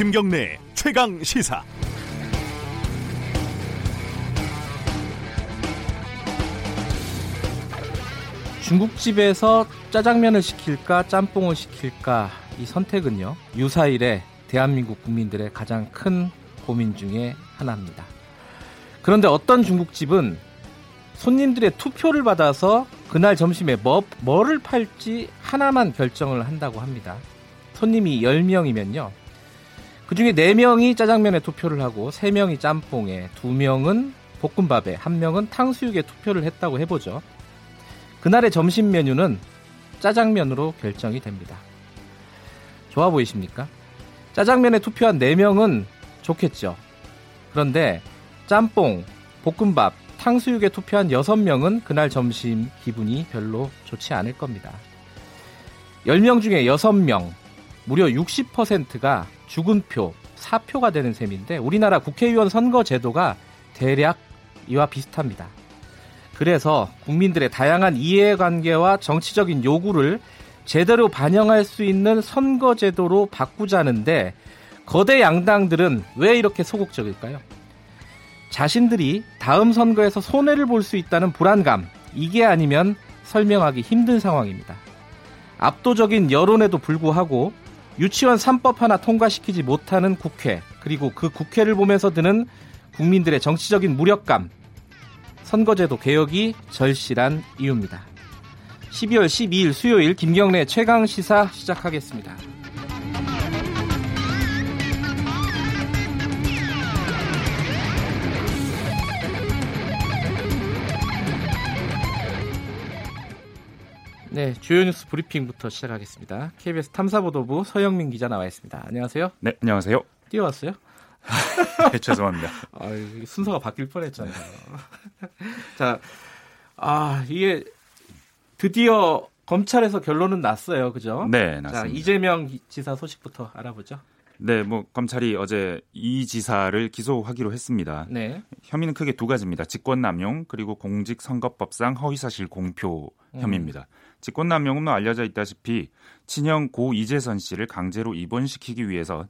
김경래 최강 시사. 중국집에서 짜장면을 시킬까 짬뽕을 시킬까 이 선택은요 유사일에 대한민국 국민들의 가장 큰 고민 중에 하나입니다. 그런데 어떤 중국집은 손님들의 투표를 받아서 그날 점심에 뭐, 뭐를 팔지 하나만 결정을 한다고 합니다. 손님이 10명이면요. 그 중에 4명이 짜장면에 투표를 하고 3명이 짬뽕에, 2명은 볶음밥에, 1명은 탕수육에 투표를 했다고 해보죠. 그날의 점심 메뉴는 짜장면으로 결정이 됩니다. 좋아 보이십니까? 짜장면에 투표한 4명은 좋겠죠. 그런데 짬뽕, 볶음밥, 탕수육에 투표한 6명은 그날 점심 기분이 별로 좋지 않을 겁니다. 10명 중에 6명, 무려 60%가 죽은 표, 사표가 되는 셈인데 우리나라 국회의원 선거 제도가 대략 이와 비슷합니다. 그래서 국민들의 다양한 이해관계와 정치적인 요구를 제대로 반영할 수 있는 선거 제도로 바꾸자는데 거대 양당들은 왜 이렇게 소극적일까요? 자신들이 다음 선거에서 손해를 볼 수 있다는 불안감, 이게 아니면 설명하기 힘든 상황입니다. 압도적인 여론에도 불구하고 유치원 3법 하나 통과시키지 못하는 국회, 그리고 그 국회를 보면서 드는 국민들의 정치적인 무력감, 선거제도 개혁이 절실한 이유입니다. 12월 12일 수요일 김경래 최강 시사 시작하겠습니다. 네, 주요 뉴스 브리핑부터 시작하겠습니다. KBS 탐사보도부 서영민 기자 나와 있습니다. 안녕하세요. 네, 안녕하세요. 뛰어왔어요? 네, 죄송합니다. 아, 순서가 바뀔 뻔했잖아요. 자, 아 이게 드디어 검찰에서 결론은 났어요, 그죠? 네, 났습니다. 자, 이재명 지사 소식부터 알아보죠. 네, 뭐 검찰이 어제 이 지사를 기소하기로 했습니다. 네. 혐의는 크게 두 가지입니다. 직권남용 그리고 공직선거법상 허위사실 공표 혐의입니다. 음. 직권남용은 뭐 알려져 있다시피 친형 고 이재선 씨를 강제로 입원시키기 위해서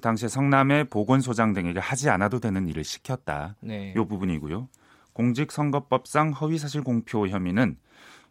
당시에 성남의 보건소장 등에게 하지 않아도 되는 일을 시켰다. 네. 이 부분이고요. 공직선거법상 허위사실 공표 혐의는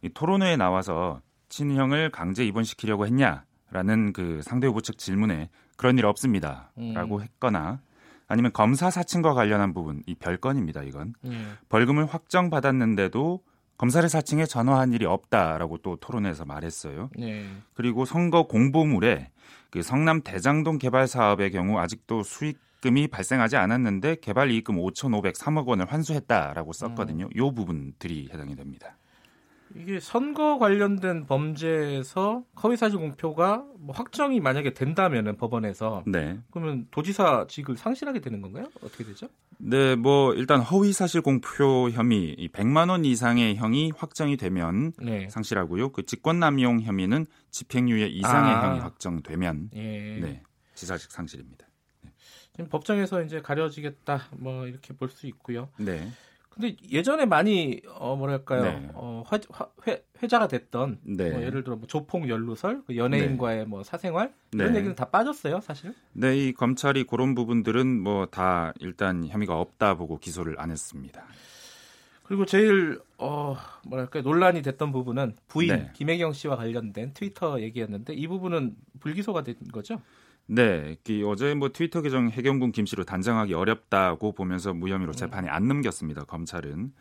이 토론회에 나와서 친형을 강제 입원시키려고 했냐라는 그 상대 후보 측 질문에 그런 일 없습니다라고 음. 했거나 아니면 검사 사칭과 관련한 부분 이 별건입니다 이건 음. 벌금을 확정 받았는데도 검사를 사칭해 전화한 일이 없다라고 또 토론에서 말했어요. 네. 그리고 선거 공보물에 그 성남 대장동 개발 사업의 경우 아직도 수익금이 발생하지 않았는데 개발 이익금 5,503억 원을 환수했다라고 썼거든요. 음. 요 부분들이 해당이 됩니다. 이게 선거 관련된 범죄에서 허위사실 공표가 뭐 확정이 만약에 된다면은 법원에서 네. 그러면 도지사직을 상실하게 되는 건가요? 어떻게 되죠? 네, 뭐 일단 허위사실 공표 혐의 100만 원 이상의 형이 확정이 되면 네. 상실하고요. 그 직권남용 혐의는 집행유예 이상의 아. 형이 확정되면 예. 네, 지사직 상실입니다. 네. 지금 법정에서 이제 가려지겠다 뭐 이렇게 볼 수 있고요. 네. 근데 예전에 많이 어 뭐랄까요 네. 어 화, 회, 회자가 됐던 네. 뭐 예를 들어 뭐 조폭 연루설 그 연예인과의 네. 뭐 사생활 이런 네. 얘기는 다 빠졌어요 사실. 네, 이 검찰이 그런 부분들은 뭐 다 일단 혐의가 없다 보고 기소를 안 했습니다. 그리고 제일 어 뭐랄까 논란이 됐던 부분은 부인 네. 김혜경 씨와 관련된 트위터 얘기였는데 이 부분은 불기소가 된 거죠? 네, 어제 뭐 트위터 계정 해경군 김 씨로 단정하기 어렵다고 보면서 무혐의로 음. 재판에 안 넘겼습니다. 검찰은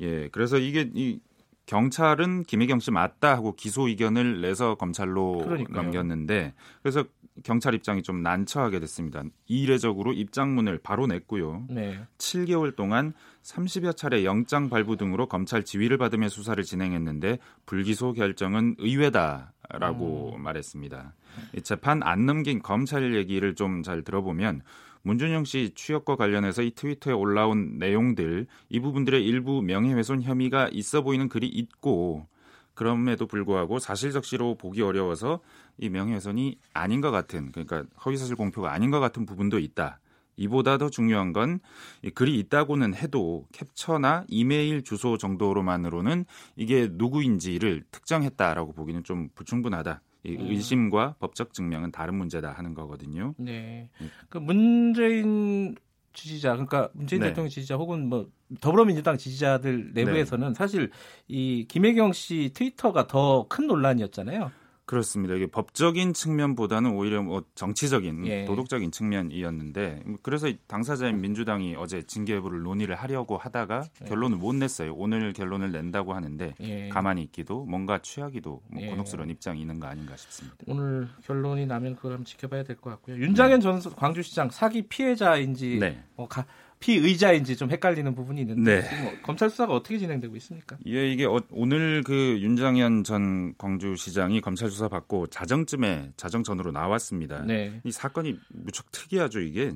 예, 그래서 이게 이 경찰은 김혜경 씨 맞다 하고 기소 의견을 내서 검찰로 그러니까요. 넘겼는데 그래서 경찰 입장이 좀 난처하게 됐습니다. 이례적으로 입장문을 바로 냈고요. 네. 7개월 동안 30여 차례 영장 발부 등으로 검찰 지휘를 받으며 수사를 진행했는데 불기소 결정은 의외다라고 음. 말했습니다. 재판 안 넘긴 검찰 얘기를 좀 잘 들어보면 문준영 씨 취업과 관련해서 이 트위터에 올라온 내용들 이 부분들의 일부 명예훼손 혐의가 있어 보이는 글이 있고 그럼에도 불구하고 사실적시로 보기 어려워서 이 명예훼손이 아닌 것 같은 그러니까 허위사실 공표가 아닌 것 같은 부분도 있다. 이보다 더 중요한 건 글이 있다고는 해도 캡처나 이메일 주소 정도로만으로는 이게 누구인지를 특정했다라고 보기는 좀 불충분하다. 이 음. 의심과 법적 증명은 다른 문제다 하는 거거든요. 네. 음. 그 문재인 지지자 그러니까 문재인 네. 대통령 지지자 혹은 뭐 더불어민주당 지지자들 내부에서는 사실 이 김혜경 씨 트위터가 더 큰 논란이었잖아요. 그렇습니다. 이게 법적인 측면보다는 오히려 뭐 정치적인 예. 도덕적인 측면이었는데 그래서 당사자인 민주당이 어제 징계 여부를 논의를 하려고 하다가 예. 결론을 못 냈어요. 오늘 결론을 낸다고 하는데 예. 가만히 있기도 뭔가 취하기도 뭐 예. 곤혹스러운 입장이 있는 거 아닌가 싶습니다. 오늘 결론이 나면 그걸 한번 지켜봐야 될 것 같고요. 윤장현 전 광주시장 사기 피해자인지 네. 뭐 가- 피의자인지 좀 헷갈리는 부분이 있는데 네. 뭐 검찰 수사가 어떻게 진행되고 있습니까? 예, 이게 어- 오늘 그 윤장현 전 광주시장이 검찰 수사 받고 자정쯤에 자정전으로 나왔습니다. 네. 이 사건이 무척 특이하죠. 이게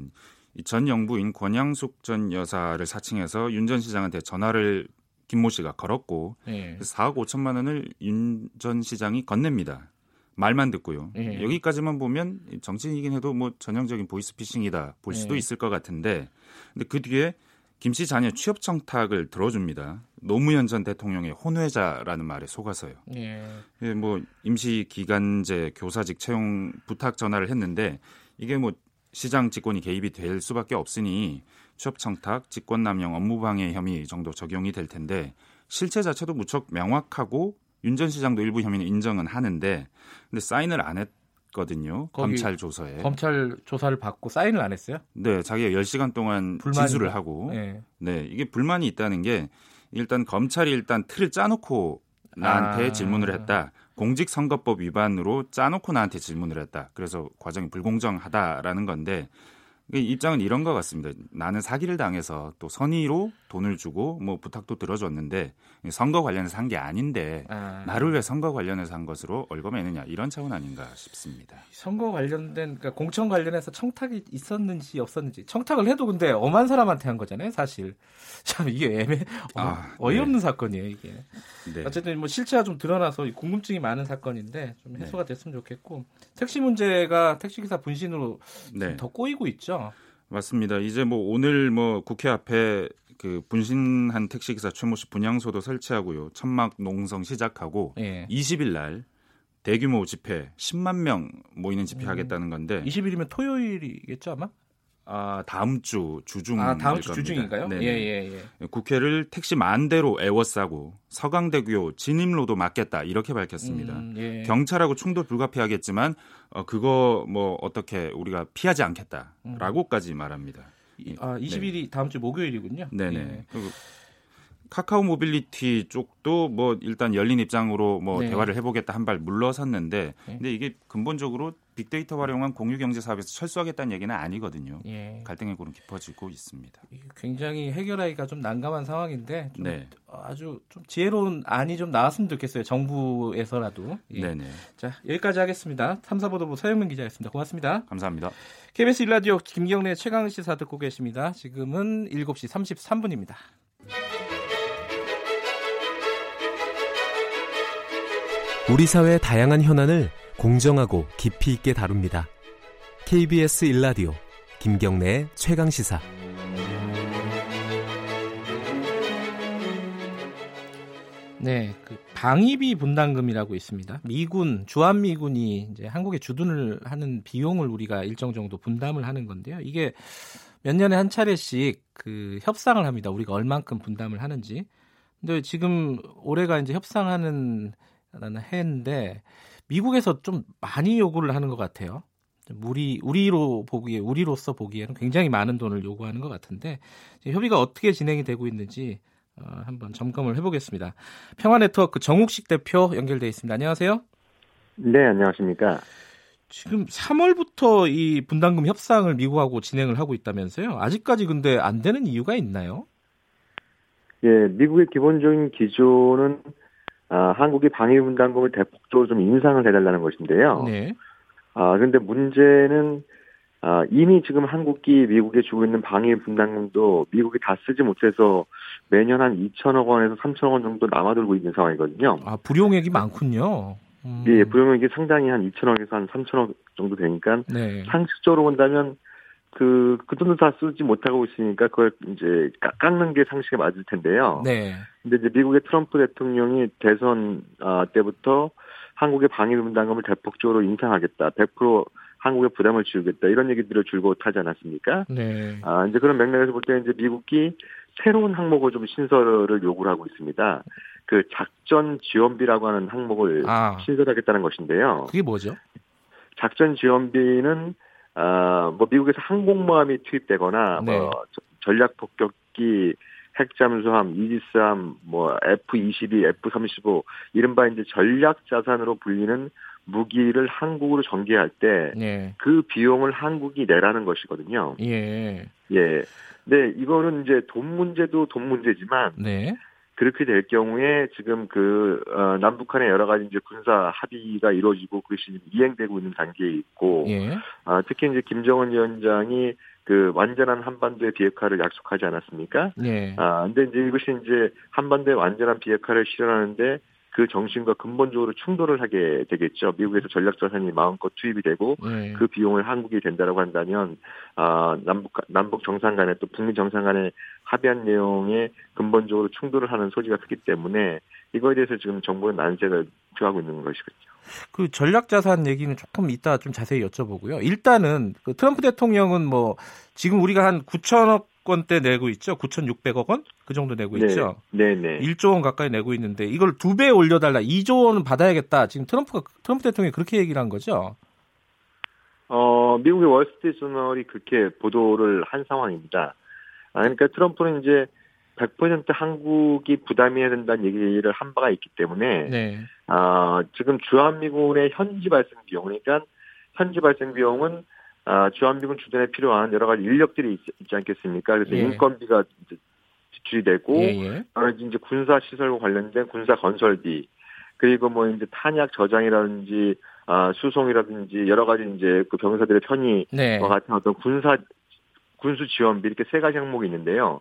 이전 영부인 권양숙 전 여사를 사칭해서 윤 전 시장한테 전화를 김모 씨가 걸었고 네. 4억 5천만 원을 윤 전 시장이 건넵니다. 말만 듣고요. 예. 여기까지만 보면 정치인이긴 해도 뭐 전형적인 보이스피싱이다 볼 수도 예. 있을 것 같은데, 근데 그 뒤에 김 씨 자녀 취업 청탁을 들어줍니다. 노무현 전 대통령의 혼외자라는 말에 속아서요. 예. 예, 뭐 임시 기간제 교사직 채용 부탁 전화를 했는데 이게 뭐 시장 직권이 개입이 될 수밖에 없으니 취업 청탁, 직권 남용, 업무 방해 혐의 정도 적용이 될 텐데 실체 자체도 무척 명확하고 윤 전 시장도 일부 혐의는 인정은 하는데 근데 사인을 안 했 거든요. 거기 검찰 조서에. 검찰 조사를 받고 사인을 안 했어요? 네, 자기가 10시간 동안 불만이다. 진술을 하고 네. 네, 이게 불만이 있다는 게 일단 검찰이 일단 틀을 짜놓고 나한테 아. 질문을 했다. 공직선거법 위반으로 짜놓고 나한테 질문을 했다. 그래서 과정이 불공정하다라는 건데 이 입장은 이런 것 같습니다. 나는 사기를 당해서 또 선의로 돈을 주고 뭐 부탁도 들어줬는데 선거 관련해서 한 게 아닌데 아. 나를 왜 선거 관련해서 한 것으로 얼거매느냐 이런 차원 아닌가 싶습니다. 선거 관련된 그러니까 공천 관련해서 청탁이 있었는지 없었는지 청탁을 해도 근데 엄한 사람한테 한 거잖아요, 사실. 참 이게 애매 어, 아, 어이없는 사건이에요, 이게. 네. 어쨌든 뭐 실체가 좀 드러나서 이 궁금증이 많은 사건인데 좀 네. 해소가 됐으면 좋겠고 택시 문제가 택시 기사 분신으로 네. 더 꼬이고 있죠. 맞습니다. 이제 뭐 오늘 뭐 국회 앞에 그 분신한 택시기사 최모 씨 분향소도 설치하고요. 천막 농성 시작하고 예. 20일 날 대규모 집회 10만 명 모이는 집회 음. 하겠다는 건데 20일이면 토요일이겠죠 아마? 아 다음 주 주중 아 다음 주 주중인가요? 네네. 예예 예. 국회를 택시 만 대로 애워싸고 서강대교 진입로도 막겠다 이렇게 밝혔습니다. 음, 예. 경찰하고 충돌 불가피하겠지만 어, 그거 뭐 어떻게 우리가 피하지 않겠다라고까지 말합니다. 이- 아 20일이 다음 주 목요일이군요. 네네. 예. 그리고 카카오 모빌리티 쪽도 뭐 일단 열린 입장으로 뭐 네. 대화를 해보겠다 한 발 물러섰는데, 네. 근데 이게 근본적으로 빅데이터 활용한 공유 경제 사업에서 철수하겠다는 얘기는 아니거든요. 예. 갈등의 골은 깊어지고 있습니다. 굉장히 해결하기가 좀 난감한 상황인데 좀 네, 아주 좀 지혜로운 안이 좀 나왔으면 좋겠어요. 정부에서라도. 예. 네네. 자 여기까지 하겠습니다. 탐사보도부 서영민 기자였습니다. 고맙습니다. 감사합니다. KBS 일라디오 김경래 최강 시사 듣고 계십니다. 지금은 7시 33분입니다. 우리 사회의 다양한 현안을 공정하고 깊이 있게 다룹니다. KBS 일라디오 김경래의 최강 시사. 네, 그 방위비 분담금이라고 있습니다. 미군 주한미군이 이제 한국에 주둔을 하는 비용을 우리가 일정 정도 분담을 하는 건데요. 이게 몇 년에 한 차례씩 그 협상을 합니다. 우리가 얼만큼 분담을 하는지. 근데 지금 올해가 이제 협상하는 해인데 미국에서 좀 많이 요구를 하는 것 같아요. 좀 우리 우리로 보기에 우리로서 보기에는 굉장히 많은 돈을 요구하는 것 같은데 협의가 어떻게 진행이 되고 있는지 어, 한번 점검을 해보겠습니다. 평화네트워크 정욱식 대표 연결돼 있습니다. 안녕하세요. 네, 안녕하십니까. 지금 3월부터 이 분담금 협상을 미국하고 진행을 하고 있다면서요? 아직까지 근데 안 되는 이유가 있나요? 예, 미국의 기본적인 기조는 아, 한국이 방위 분담금을 대폭적으로 좀 인상을 해달라는 것인데요. 네. 아, 그런데 문제는 아, 이미 지금 한국이 미국에 주고 있는 방위 분담금도 미국이 다 쓰지 못해서 매년 한 2천억 원에서 3천억 원 정도 남아들고 있는 상황이거든요. 아 불용액이 많군요. 음, 예, 부용액이 상당히 한 2천억에서 한 3천억 정도 되니까 네. 상식적으로 본다면 그, 그 돈도 다 쓰지 못하고 있으니까 그걸 이제 깎- 깎는 게 상식에 맞을 텐데요. 네. 근데 이제 미국의 트럼프 대통령이 대선 아, 때부터 한국의 방위 분담금을 대폭적으로 인상하겠다. 100% 한국에 부담을 지우겠다. 이런 얘기들을 줄곧 하지 않았습니까? 네. 아, 이제 그런 맥락에서 볼 때 이제 미국이 새로운 항목을 좀 신설을 요구를 하고 있습니다. 그 작전 지원비라고 하는 항목을 아. 신설하겠다는 것인데요. 그게 뭐죠? 작전 지원비는 아, 뭐 미국에서 항공모함이 투입되거나 네. 뭐 저- 전략 폭격기 핵잠수함, 이지스함, 뭐 F-22, F-35 이른바 이제 전략 자산으로 불리는 무기를 한국으로 전개할 때 네. 그 비용을 한국이 내라는 것이거든요. 예. 예. 네, 이거는 이제 돈 문제도 돈 문제지만 네. 그렇게 될 경우에 지금 그 어, 남북한의 여러 가지 이제 군사 합의가 이루어지고 그것이 이행되고 있는 단계에 있고 예. 아, 특히 이제 김정은 위원장이 그 완전한 한반도의 비핵화를 약속하지 않았습니까? 예. 아, 근데 이제 이것이 이제 한반도의 완전한 비핵화를 실현하는데 그 정신과 근본적으로 충돌을 하게 되겠죠. 미국에서 전략 자산이 마음껏 투입이 되고 예. 그 비용을 한국이 된다라고 한다면 아 남북 남북 정상 간에 또 북미 정상 간에 합의한 내용에 근본적으로 충돌을 하는 소지가 크기 때문에 이거에 대해서 지금 정부는 난색을 표하고 있는 것이겠죠. 그 전략 자산 얘기는 조금 이따 좀 자세히 여쭤보고요. 일단은 그 트럼프 대통령은 뭐 지금 우리가 한 9천억 원대 내고 있죠. 9,600억 원? 그 정도 내고 있죠. 네, 네. 1조 원 가까이 내고 있는데 이걸 두 배 올려 달라. 2조 원은 받아야겠다. 지금 트럼프가 트럼프 대통령이 그렇게 얘기를 한 거죠. 어 미국의 월스트리트 저널이 그렇게 보도를 한 상황입니다. 아, 그러니까 트럼프는 이제 100% 한국이 부담해야 된다는 얘기를 한 바가 있기 때문에 네. 아, 지금 주한미군의 현지 발생 비용, 그러니까 현지 발생 비용은 아, 주한미군 주둔에 필요한 여러 가지 인력들이 있, 지 않겠습니까? 그래서 예. 인건비가 이제 지출이 되고, 예, 예. 여러 가지 이제 군사 시설과 관련된 군사 건설비, 그리고 뭐 이제 탄약 저장이라든지 아, 수송이라든지 여러 가지 이제 그 병사들의 편의와 네. 같은 어떤 군사 군수 지원비 이렇게 세 가지 항목이 있는데요.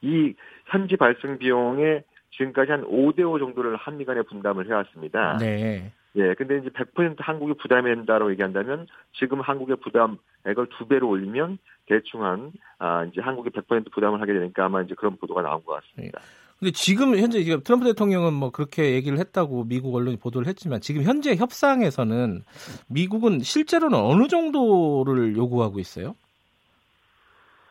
이 현지 발생 비용에 지금까지 한 5대 5 정도를 한미 간에 분담을 해왔습니다. 네. 예, 근데 이제 100% 한국이 부담해야 된다고 얘기한다면 지금 한국의 부담액을 두 배로 올리면 대충 한, 아, 이제 한국이 100% 부담을 하게 되니까 아마 이제 그런 보도가 나온 것 같습니다. 근데 지금 현재 지금 트럼프 대통령은 뭐 그렇게 얘기를 했다고 미국 언론이 보도를 했지만 지금 현재 협상에서는 미국은 실제로는 어느 정도를 요구하고 있어요?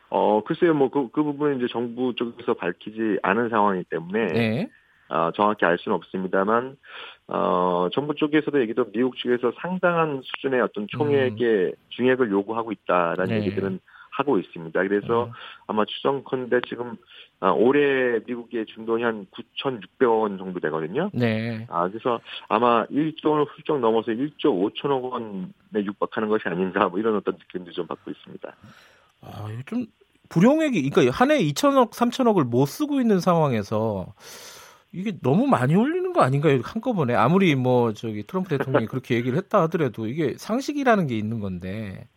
어, 글쎄요, 뭐, 그, 그 부분은 이제 정부 쪽에서 밝히지 않은 상황이기 때문에, 네. 어, 정확히 알 수는 없습니다만, 어, 정부 쪽에서도 얘기도 미국 측에서 상당한 수준의 어떤 총액의 중액을 요구하고 있다라는 음. 네. 얘기들은 하고 있습니다. 그래서 어, 아마 추정컨대 지금 아, 올해 미국의 준돈이 한 9,600억 원 정도 되거든요. 네. 아, 그래서 아마 1조 원을 훌쩍 넘어서 1조 5천억 원에 육박하는 것이 아닌가 뭐 이런 어떤 느낌도 좀 받고 있습니다. 아, 좀 불용액이 그러니까 한 해에 2천억, 3천억을 못 쓰고 있는 상황에서 이게 너무 많이 올리는 거 아닌가요? 한꺼번에 아무리 뭐 저기 트럼프 대통령이 그렇게 얘기를 했다 하더라도 이게 상식이라는 게 있는 건데.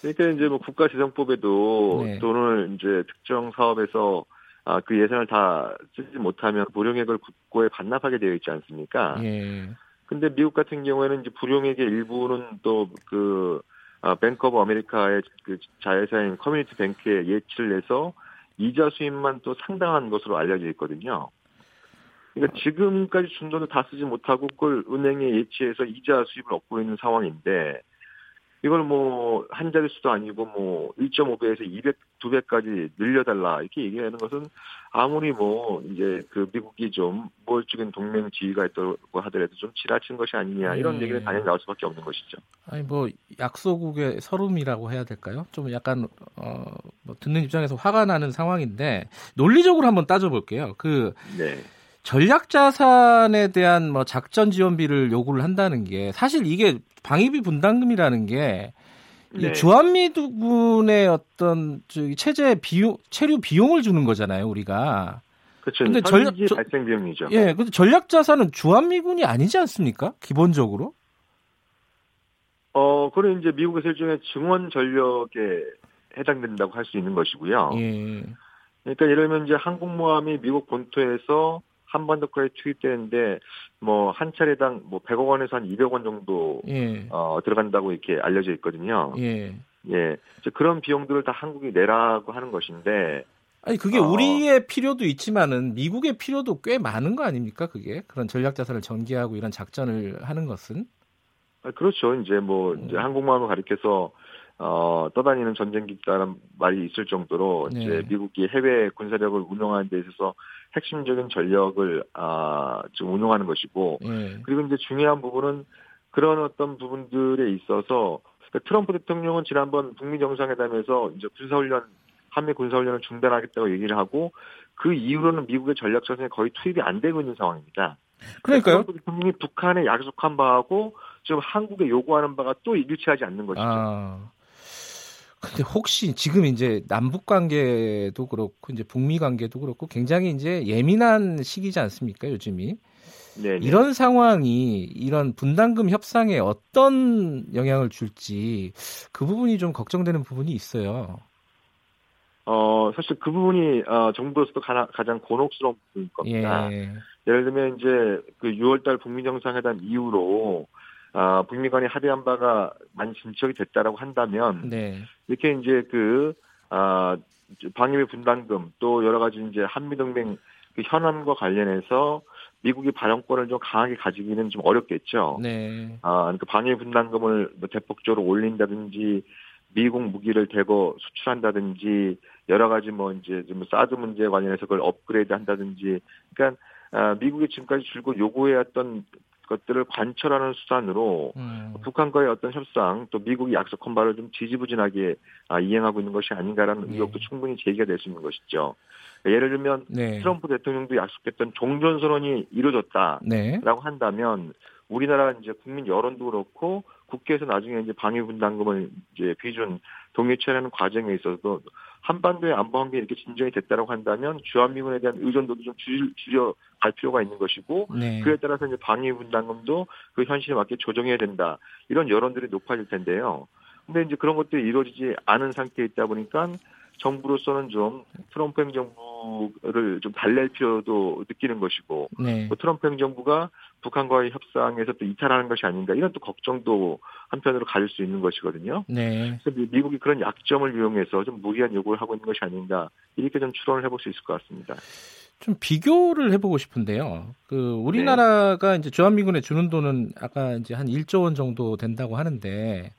그러니까 이제 뭐 국가재정법에도 네. 돈을 이제 특정 사업에서 아, 그 예산을 다 쓰지 못하면 불용액을 국고에 반납하게 되어 있지 않습니까? 예. 근데 미군 같은 경우에는 이제 불용액의 일부는 또 그 아, 뱅크 오브 아메리카의 그 자회사인 커뮤니티 뱅크에 예치를 해서 이자 수입만 또 상당한 것으로 알려져 있거든요. 그러니까 지금까지 준 돈을 다 쓰지 못하고 그걸 은행에 예치해서 이자 수입을 얻고 있는 상황인데 이걸 뭐 한 자릿수도 아니고 뭐 1.5배에서 200, 2배까지 늘려달라 이렇게 얘기하는 것은 아무리 뭐 이제 그 미국이 좀 모욕적인 동맹 지위가 있다고 하더라도 좀 지나친 것이 아니냐 이런 네. 얘기는 당연히 나올 수밖에 없는 것이죠. 아니 뭐 약소국의 서름이라고 해야 될까요? 좀 약간 어, 뭐 듣는 입장에서 화가 나는 상황인데 논리적으로 한번 따져볼게요. 그 네. 전략 자산에 대한 뭐 작전 지원비를 요구를 한다는 게 사실 이게 방위비 분담금이라는 게이 네. 주한미 군의 어떤 저기 체제 비용 체류 비용을 주는 거잖아요, 우리가. 그렇죠. 근데 전략- 저- 발생 비용이죠. 예, 근데 전략 자산은 주한미군이 아니지 않습니까? 기본적으로? 어, 그런 이제 미국에서 일종의 증원 전력에 해당된다고 할 수 있는 것이고요. 예. 그러니까 예를 들면 이제 항공모함이 미국 본토에서 한반도까지 투입되는데 뭐 한 차례당 뭐 100억 원에서 한 200억 원 정도 예. 어, 들어간다고 이렇게 알려져 있거든요. 예. 예. 이제 그런 비용들을 다 한국이 내라고 하는 것인데 아니 그게 어. 우리의 필요도 있지만은 미국의 필요도 꽤 많은 거 아닙니까? 그게 그런 전략 자산을 전개하고 이런 작전을 하는 것은 아, 그렇죠. 이제 뭐 음. 이제 한국만을 가리켜서 어, 떠다니는 전쟁기다라는 말이 있을 정도로 네. 이제 미국이 해외 군사력을 운영하는 데 있어서 핵심적인 전력을 아, 지금 운영하는 것이고 예. 그리고 이제 중요한 부분은 그런 어떤 부분들에 있어서 그러니까 트럼프 대통령은 지난번 북미 정상회담에서 이제 군사훈련 한미 군사훈련을 중단하겠다고 얘기를 하고 그 이후로는 미국의 전략 자산이 거의 투입이 안 되고 있는 상황입니다. 그러니까요. 트럼프 대통령이 북한에 약속한 바하고 지금 한국에 요구하는 바가 또 일치하지 않는 것이죠. 아. 근데 혹시 지금 이제 남북 관계도 그렇고 이제 북미 관계도 그렇고 굉장히 이제 예민한 시기지 않습니까, 요즘이? 네, 네. 이런 상황이 이런 분담금 협상에 어떤 영향을 줄지 그 부분이 좀 걱정되는 부분이 있어요. 어, 사실 그 부분이 어, 정부로서도 가장, 가장 곤혹스러운 부분일 겁니다. 예. 예를 들면 이제 그 6월달 북미 정상회담 이후로 아, 북미 간에 합의한 바가 많이 진척이 됐다라고 한다면 네. 이렇게 이제 그 아, 방위비 분담금 또 여러 가지 이제 한미 동맹 그 현안과 관련해서 미국이 발언권을 좀 강하게 가지기는 좀 어렵겠죠. 네. 아, 그러니까 방위 분담금을 뭐 대폭적으로 올린다든지 미국 무기를 대거 수출한다든지 여러 가지 뭐 이제 좀 사드 문제 관련해서 그걸 업그레이드 한다든지 그러니까 아, 미국이 지금까지 줄곧 요구해왔던 것들을 관철하는 수단으로 음. 북한과의 어떤 협상 또 미국이 약속한 바를 좀 지지부진하게 아, 이행하고 있는 것이 아닌가라는 네. 의혹도 충분히 제기가 될 수 있는 것이죠. 예를 들면 네. 트럼프 대통령도 약속했던 종전 선언이 이루어졌다. 네. 라고 한다면 우리나라 이제 국민 여론도 그렇고 국회에서 나중에 이제 방위 분담금을 이제 비준 동의체라는 과정에 있어서 한반도의 안보 환경이 이렇게 진정이 됐다라고 한다면 주한미군에 대한 의존도도 좀 줄, 줄여 갈 필요가 있는 것이고 네. 그에 따라서 이제 방위 분담금도 그 현실에 맞게 조정해야 된다 이런 여론들이 높아질 텐데요. 근데 이제 그런 것들이 이루어지지 않은 상태에 있다 보니까 정부로서는 좀 트럼프 행정부를 좀 달랠 필요도 느끼는 것이고 네. 뭐 트럼프 행정부가 북한과의 협상에서 또 이탈하는 것이 아닌가 이런 또 걱정도 한편으로 가질 수 있는 것이거든요. 네. 그래서 미- 미국이 그런 약점을 이용해서 좀 무리한 요구를 하고 있는 것이 아닌가 이렇게 좀 추론을 해볼 수 있을 것 같습니다. 좀 비교를 해보고 싶은데요. 그 우리나라가 이제 주한미군에 주는 돈은 아까 이제 한 1조 원 정도 된다고 하는데,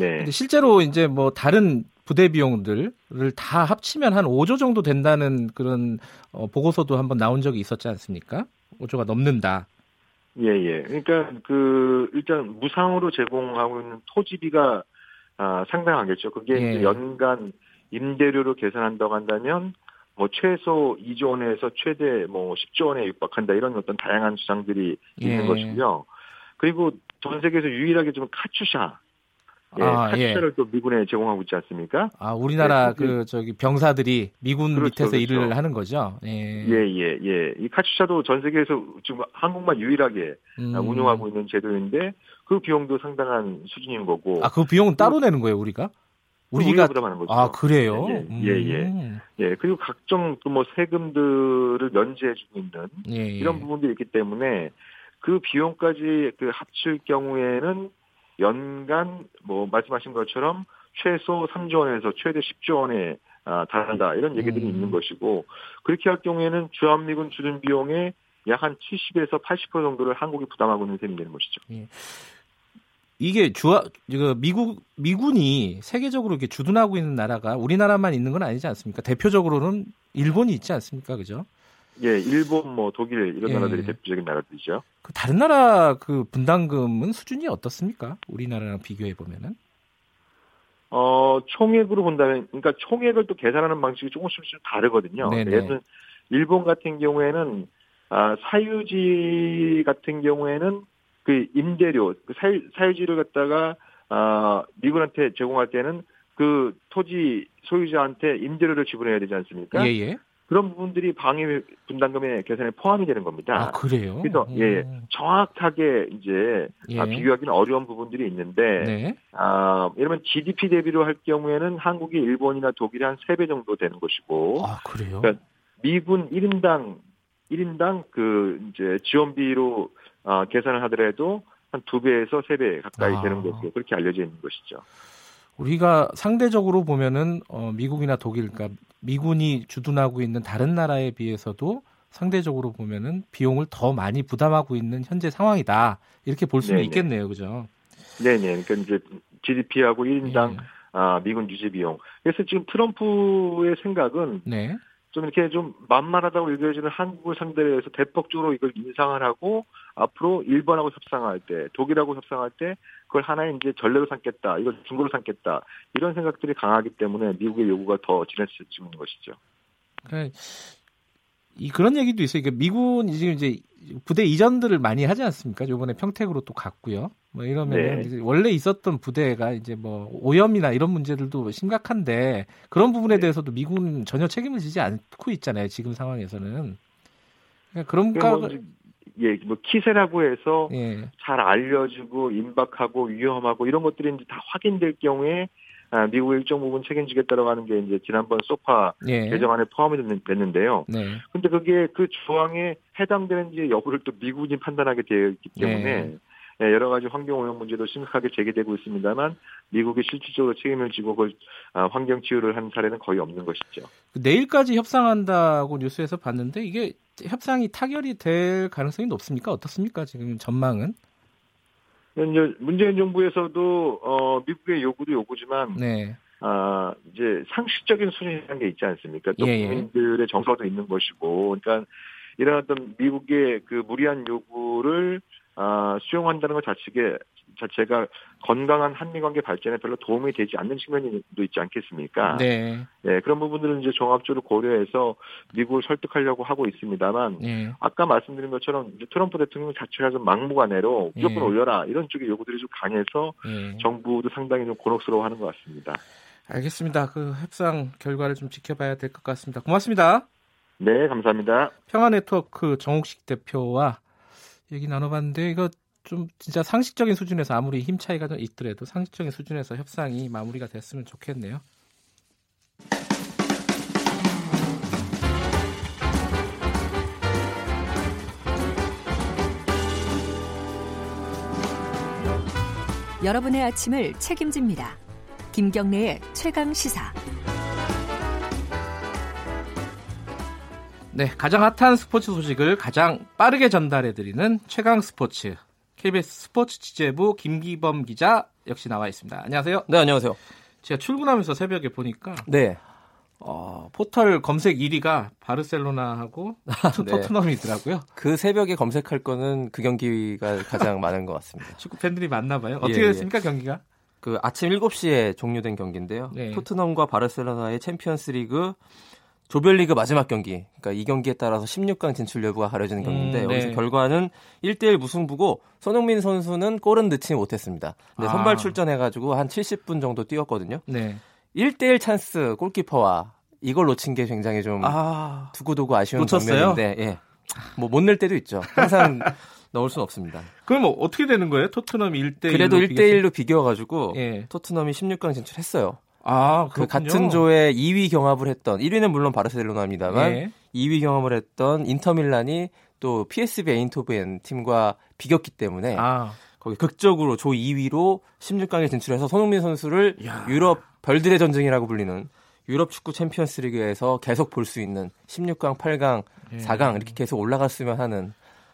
네. 실제로 이제 뭐 다른 부대 비용들을 다 합치면 한 5조 정도 된다는 그런 어, 보고서도 한번 나온 적이 있었지 않습니까? 5조가 넘는다. 예, 예. 그러니까 그 일단 무상으로 제공하고 있는 토지비가 아, 상당하겠죠. 그게 예. 연간 임대료로 계산한다고 한다면 뭐 최소 2조 원에서 최대 뭐 10조 원에 육박한다 이런 어떤 다양한 주장들이 있는 예. 것이고요. 그리고 전 세계에서 유일하게 좀 카츄샤, 예, 아, 예. 카츄샤를 또 미군에 제공하고 있지 않습니까? 아, 우리나라 네, 그게- 그 저기 병사들이 미군 그렇죠, 밑에서 그렇죠. 일을 하는 거죠. 예. 예, 예, 예. 이 카츄샤도 전 세계에서 지금 한국만 유일하게 음. 운영하고 있는 제도인데 그 비용도 상당한 수준인 거고. 아, 그 비용은 따로 내는 거예요, 우리가? 우리가 부담하는 거죠. 아, 그래요? 예, 예, 예. 음. 예, 그리고 각종 또 뭐 세금들을 면제해주고 있는 예, 예. 이런 부분들이 있기 때문에 그 비용까지 그 합칠 경우에는 연간 뭐 말씀하신 것처럼 최소 3조 원에서 최대 10조 원에 아, 달한다 이런 얘기들이 음. 있는 것이고 그렇게 할 경우에는 주한미군 주둔 비용의 약 한 70에서 80% 정도를 한국이 부담하고 있는 셈이 되는 것이죠. 이게 주화 그 미국 미군이 세계적으로 이렇게 주둔하고 있는 나라가 우리나라만 있는 건 아니지 않습니까? 대표적으로는 일본이 있지 않습니까? 그죠? 예, 일본 뭐 독일 이런 예. 나라들이 대표적인 나라들이죠. 그 다른 나라 그 분담금은 수준이 어떻습니까? 우리나라랑 비교해 보면은. 어, 총액으로 본다면, 그러니까 총액을 또 계산하는 방식이 조금씩 좀 다르거든요. 네네. 예를 들면, 일본 같은 경우에는, 아, 사유지 같은 경우에는 그 임대료, 그 사유, 사유지를 갖다가, 아, 미군한테 제공할 때는 그 토지 소유자한테 임대료를 지불해야 되지 않습니까? 예, 예. 그런 부분들이 방위 분담금의 계산에 포함이 되는 겁니다. 아, 그래요? 그래서, 예, 음. 정확하게 이제 예. 아, 비교하기는 어려운 부분들이 있는데, 네. 아, 이러면 GDP 대비로 할 경우에는 한국이 일본이나 독일이 한 3배 정도 되는 것이고, 아, 그래요? 그러니까 미군 1인당, 1인당 그, 이제 지원비로, 아, 계산을 하더라도 한 2배에서 3배 가까이 아. 되는 것으로 그렇게 알려져 있는 것이죠. 우리가 상대적으로 보면은 어, 미국이나 독일, 그러니까 미군이 주둔하고 있는 다른 나라에 비해서도 상대적으로 보면은 비용을 더 많이 부담하고 있는 현재 상황이다 이렇게 볼 수는 네네. 있겠네요, 그죠? 네네. 그러니까 이제 GDP하고 1인당 예. 아, 미군 유지 비용. 그래서 지금 트럼프의 생각은 네, 좀 이렇게 좀 만만하다고 여겨지는 한국을 상대로 해서 대폭적으로 이걸 인상을 하고 앞으로 일본하고 협상할 때, 독일하고 협상할 때 그걸 하나의 이제 전례로 삼겠다, 이걸 중고로 삼겠다 이런 생각들이 강하기 때문에 미국의 요구가 더 진해지고 있는 것이죠. 그러니까 이 그런 얘기도 있어요. 그러니까 미군이 지금 이제 부대 이전들을 많이 하지 않습니까? 이번에 평택으로 또 갔고요. 뭐 이러면 네. 원래 있었던 부대가 이제 뭐 오염이나 이런 문제들도 심각한데 그런 부분에 네. 대해서도 미군은 전혀 책임을 지지 않고 있잖아요. 지금 상황에서는. 그러니까 그런 그러니까 가 뭐, 예, 뭐 키세라고 해서 예. 잘 알려주고 임박하고 위험하고 이런 것들이 이제 다 확인될 경우에 아, 미국의 일정 부분 책임지겠다라고 하는 게 이제 지난번 소파 예. 개정안에 포함이 됐는- 됐는데요. 네. 근데 그게 그 조항에 해당되는지 여부를 또 미국이 판단하게 되어 있기 때문에 네. 예, 여러 가지 환경 오염 문제도 심각하게 제기되고 있습니다만 미국이 실질적으로 책임을 지고 그걸 아, 환경 치유를 한 사례는 거의 없는 것이죠. 그 내일까지 협상한다고 뉴스에서 봤는데 이게 협상이 타결이 될 가능성이 높습니까? 어떻습니까? 지금 전망은? 이제 문재인 정부에서도 어, 미국의 요구도 요구지만 네. 아, 이제 상식적인 수준이라는 게 있지 않습니까? 또 예, 예. 국민들의 정서도 있는 것이고, 그러니까 이런 어떤 미국의 그 무리한 요구를 아, 수용한다는 것 자체가 자체가 건강한 한미 관계 발전에 별로 도움이 되지 않는 측면도 있지 않겠습니까? 네. 예, 그런 부분들은 이제 종합적으로 고려해서 미국을 설득하려고 하고 있습니다만 예. 아까 말씀드린 것처럼 트럼프 대통령 자체가 좀 막무가내로 무조건 예. 올려라 이런 쪽의 요구들이 좀 강해서 예. 정부도 상당히 좀 곤혹스러워하는 것 같습니다. 알겠습니다. 그 협상 결과를 좀 지켜봐야 될 것 같습니다. 고맙습니다. 네, 감사합니다. 평화 네트워크 정옥식 대표와 얘기 나눠봤는데 이거 좀 진짜 상식적인 수준에서 아무리 힘 차이가 좀 있더라도 상식적인 수준에서 협상이 마무리가 됐으면 좋겠네요. 여러분의 아침을 책임집니다. 김경래의 최강 시사. 네, 가장 핫한 스포츠 소식을 가장 빠르게 전달해드리는 최강 스포츠 KBS 스포츠 취재부 김기범 기자 역시 나와 있습니다. 안녕하세요. 네, 안녕하세요. 제가 출근하면서 새벽에 보니까 네. 어, 포털 검색 1위가 바르셀로나하고 토- 네. 토트넘이더라고요. 그 새벽에 검색할 거는 그 경기가 가장 많은 것 같습니다. 축구 팬들이 많나 봐요. 어떻게 예, 예. 됐습니까 경기가? 그 아침 7시에 종료된 경기인데요. 네. 토트넘과 바르셀로나의 챔피언스 리그 조별리그 마지막 경기. 그러니까 이 경기에 따라서 16강 진출 여부가 가려지는 경기인데 음, 네. 여기서 결과는 1대1 무승부고 손흥민 선수는 골은 넣지 못했습니다. 근데 아. 선발 출전해가지고 한 70분 정도 뛰었거든요. 네. 1대1 찬스 골키퍼와 이걸 놓친 게 굉장히 좀 아, 두고두고 아쉬운 놓쳤어요? 장면인데 예. 뭐 못 낼 때도 있죠. 항상 넣을 수는 없습니다. 그럼 뭐 어떻게 되는 거예요? 토트넘 1대 1 그래도 1대1로 비겨가지고 예. 토트넘이 16강 진출했어요. 아, 그. 같은 조에 2위 경합을 했던 1위는 물론 바르셀로나입니다만 예. 2위 경합을 했던 인터밀란이 또 PSV 에인토벤 팀과 비겼기 때문에 아, 거기 극적으로 조 2위로 16강에 진출해서 손흥민 선수를 야. 유럽 별들의 전쟁이라고 불리는 유럽 축구 챔피언스 리그에서 계속 볼 수 있는 16강, 8강, 예. 4강 이렇게 계속 올라갔으면 하는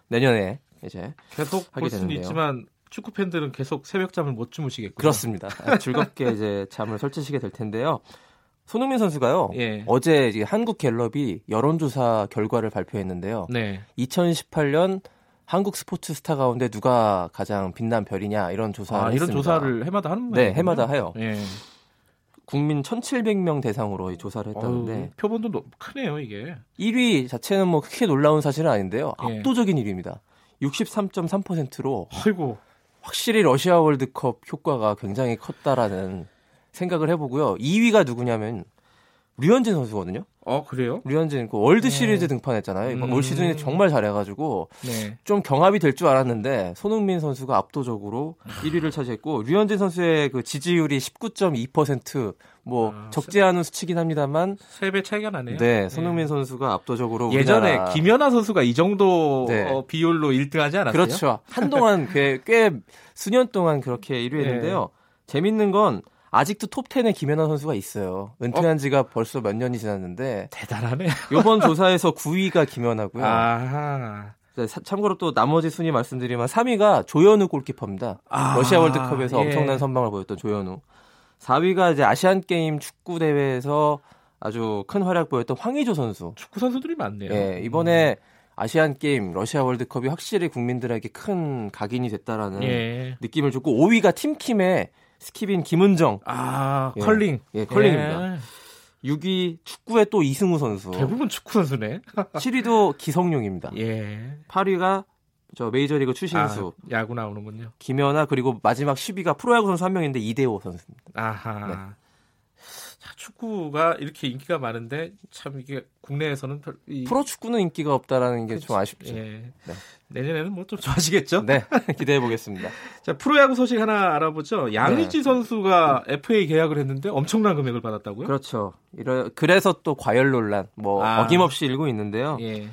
내년에 이제 계속 볼 수는. 있지만 축구 팬들은 계속 새벽 잠을 못 주무시겠고요. 그렇습니다. 아, 즐겁게 이제 잠을 설치시게 될 텐데요. 손흥민 선수가요. 예. 어제 이제 한국 갤럽이 여론조사 결과를 발표했는데요. 네. 2018년 한국 스포츠 스타 가운데 누가 가장 빛난 별이냐 이런 조사를 아, 이런 했습니다. 조사를 해마다 하는 거예요? 네, 해마다 해요. 예. 국민 1,700명 대상으로 이 조사를 했다는데 어우, 표본도 높- 크네요, 이게. 1위 자체는 뭐 크게 놀라운 사실은 아닌데요. 예. 압도적인 1위입니다. 63.3%로 아이고. 확실히 러시아 월드컵 효과가 굉장히 컸다라는 생각을 해보고요. 2위가 누구냐면 류현진 선수거든요. 어, 그래요? 류현진 그 월드 시리즈 등판했잖아요. 이번 음. 올 시즌에 정말 잘해가지고 네. 좀 경합이 될 줄 알았는데 손흥민 선수가 압도적으로 1위를 차지했고 류현진 선수의 그 지지율이 19.2% 뭐 아, 적지 않은 수치긴 합니다만 세배 차이가 나네요. 네 손흥민 선수가 압도적으로 예전에 우리나라- 김연아 선수가 이 정도 네. 어, 비율로 1등하지 않았어요? 그렇죠 한동안 꽤, 꽤 수년 동안 그렇게 1위 했는데요 네. 재밌는 건 아직도 톱 10에 김연아 선수가 있어요. 은퇴한 지가 벌써 몇 년이 지났는데 대단하네. 이번 조사에서 9위가 김연아고요. 아하. 네, 사- 참고로 또 나머지 순위 말씀드리면 3위가 조현우 골키퍼입니다. 아, 러시아 월드컵에서 예. 엄청난 선방을 보였던 조현우. 4위가 이제 아시안 게임 축구 대회에서 아주 큰 활약 보였던 황의조 선수. 축구 선수들이 많네요. 예, 이번에 아시안 게임 러시아 월드컵이 확실히 국민들에게 큰 각인이 됐다라는 예. 느낌을 줬고 5위가 팀킴의 skip인 김은정. 아, 예. 컬링. 예, 컬링입니다. 예. 6위 축구의 또 이승우 선수. 대부분 축구 선수네. 7위도 기성용입니다. 예. 8위가 저 메이저리그 추신수. 아, 야구 나오는군요. 김연아 그리고 마지막 10위가 프로야구 선수 한 명인데 이대호 선수입니다. 아하. 네. 자, 축구가 이렇게 인기가 많은데 참 이게 국내에서는 별, 이, 프로 축구는 인기가 없다라는 게 좀 아쉽죠. 예. 네. 내년에는 뭐 좀 좋아지겠죠? 네, 기대해 보겠습니다. 자, 프로야구 소식 하나 알아보죠. 양의지 선수가 FA 계약을 했는데 엄청난 금액을 받았다고요? 그렇죠. 이러, 그래서 또 과열 논란 뭐 아. 어김없이 일고 있는데요. 예.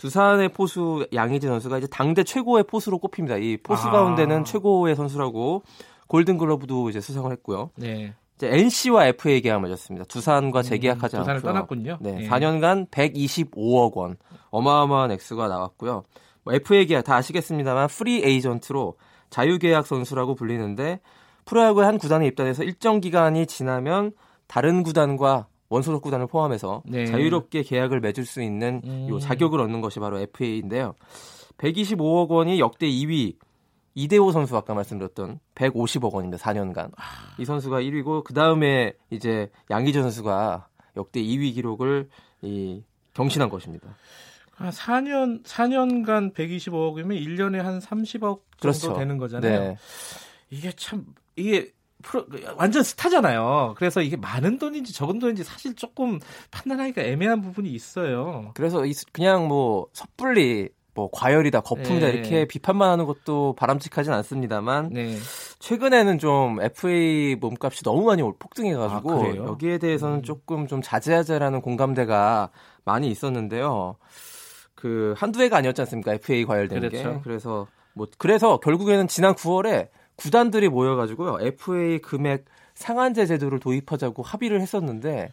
두산의 포수 양의지 선수가 이제 당대 최고의 포수로 꼽힙니다. 이 포수 아. 가운데는 최고의 선수라고 골든글러브도 이제 수상을 했고요. 네. 이제 NC와 FA 계약을 맺었습니다. 두산과 재계약하지 음, 두산을 않고요. 떠났군요. 네, 예. 4년간 125억 원. 어마어마한 액수가 나왔고요. 뭐 FA 계약 다 아시겠습니다만 free agent로 자유계약 선수라고 불리는데 프로야구의 한 구단에 입단해서 일정 기간이 지나면 다른 구단과 원소속 구단을 포함해서 네. 자유롭게 계약을 맺을 수 있는 음. 요 자격을 얻는 것이 바로 FA인데요. 125억 원이 역대 2위 이대호 선수 아까 말씀드렸던 150억 원입니다. 4년간. 이 선수가 1위고 그 다음에 이제 양희전 선수가 역대 2위 기록을 이 경신한 것입니다. 아, 4년 4년간 125억이면 1년에 한 30억 정도 그렇죠. 되는 거잖아요. 네. 이게 참 이게 프로 완전 스타잖아요. 그래서 이게 많은 돈인지 적은 돈인지 사실 조금 판단하기가 애매한 부분이 있어요. 그래서 이- 그냥 뭐 섣불리 뭐 과열이다, 거품이다 네. 이렇게 비판만 하는 것도 바람직하진 않습니다만 네. 최근에는 좀 FA 몸값이 너무 많이 올- 폭등해가지고 아? 여기에 대해서는 음. 조금 좀 자제하자라는 공감대가 많이 있었는데요. 그 한두 해가 아니었지 않습니까? FA 과열된 그렇죠. 게. 그래서 뭐 그래서 결국에는 지난 9월에 구단들이 모여가지고요 FA 금액 상한제 제도를 도입하자고 합의를 했었는데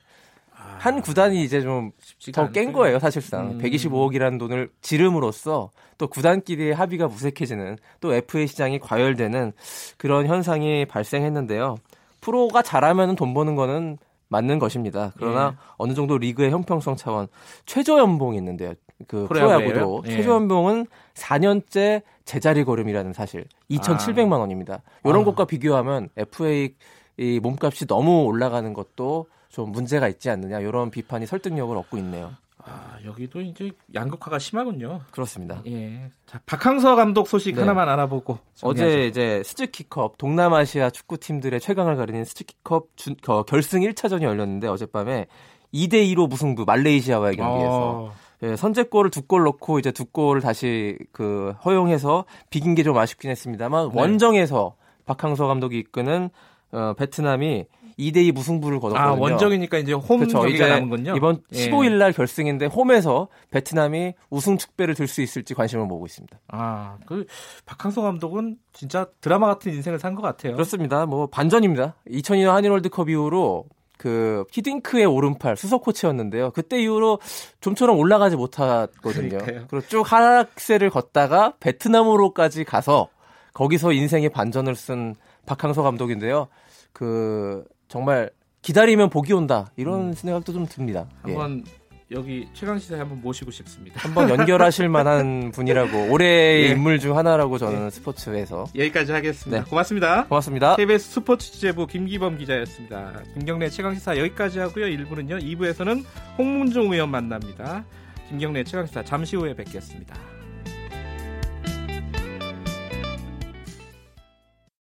한 구단이 이제 좀 아, 더 깬. 거예요, 사실상. 음. 125억이라는 돈을 지름으로써 또 구단끼리의 합의가 무색해지는 또 FA 시장이 과열되는 그런 현상이 발생했는데요. 프로가 잘하면 돈 버는 거는 맞는 것입니다. 그러나 예. 어느 정도 리그의 형평성 차원 최저 연봉이 있는데요. 그? 프로야구도 예. 최저 연봉은 4년째 제자리 걸음이라는 사실. 2,700만 원입니다. 이런 아. 것과 비교하면 FA 이 몸값이 너무 올라가는 것도 좀 문제가 있지 않느냐 이런 비판이 설득력을 얻고 있네요. 아, 여기도 이제 양극화가 심하군요. 그렇습니다. 예. 자, 박항서 감독 소식 네. 하나만 알아보고 어제 이제 스즈키컵 동남아시아 축구팀들의 최강을 가리는 스즈키컵 준- 거- 결승 1차전이 열렸는데 어젯밤에 2대 2로 무승부 말레이시아와의 경기에서 어, 예, 선제골을 두 골 넣고 이제 두 골을 다시 그 허용해서 비긴 게 좀 아쉽긴 했습니다만 네. 원정에서 박항서 감독이 이끄는 어, 베트남이 2대 2 무승부를 거뒀거든요. 아, 원정이니까 이제 홈 그렇죠. 경기가 남은군요. 이번 예. 15일 날 결승인데 홈에서 베트남이 우승 축배를 들 수 있을지 관심을 모으고 있습니다. 아, 그 박항서 감독은 진짜 드라마 같은 인생을 산 것 같아요. 그렇습니다. 뭐 반전입니다. 2002년 한일 월드컵 이후로 그 히딩크의 오른팔 수석 코치였는데요. 그때 이후로 좀처럼 올라가지 못했거든요. 그러니까요. 그리고 쭉 하락세를 걷다가 베트남으로까지 가서 거기서 인생의 반전을 쓴 박항서 감독인데요. 그 정말 기다리면 복이 온다 이런 생각도 좀 듭니다. 예. 한번 여기 최강 시사에 한번 모시고 싶습니다. 한번 연결하실 만한 분이라고 올해의 예. 인물 중 하나라고 저는 스포츠에서 여기까지 하겠습니다. 네. 고맙습니다. 고맙습니다. KBS 스포츠 취재부 김기범 기자였습니다. 김경래 최강 시사 여기까지 하고요. 1부는요. 2부에서는 홍문종 의원 만납니다. 김경래 최강 시사 잠시 후에 뵙겠습니다.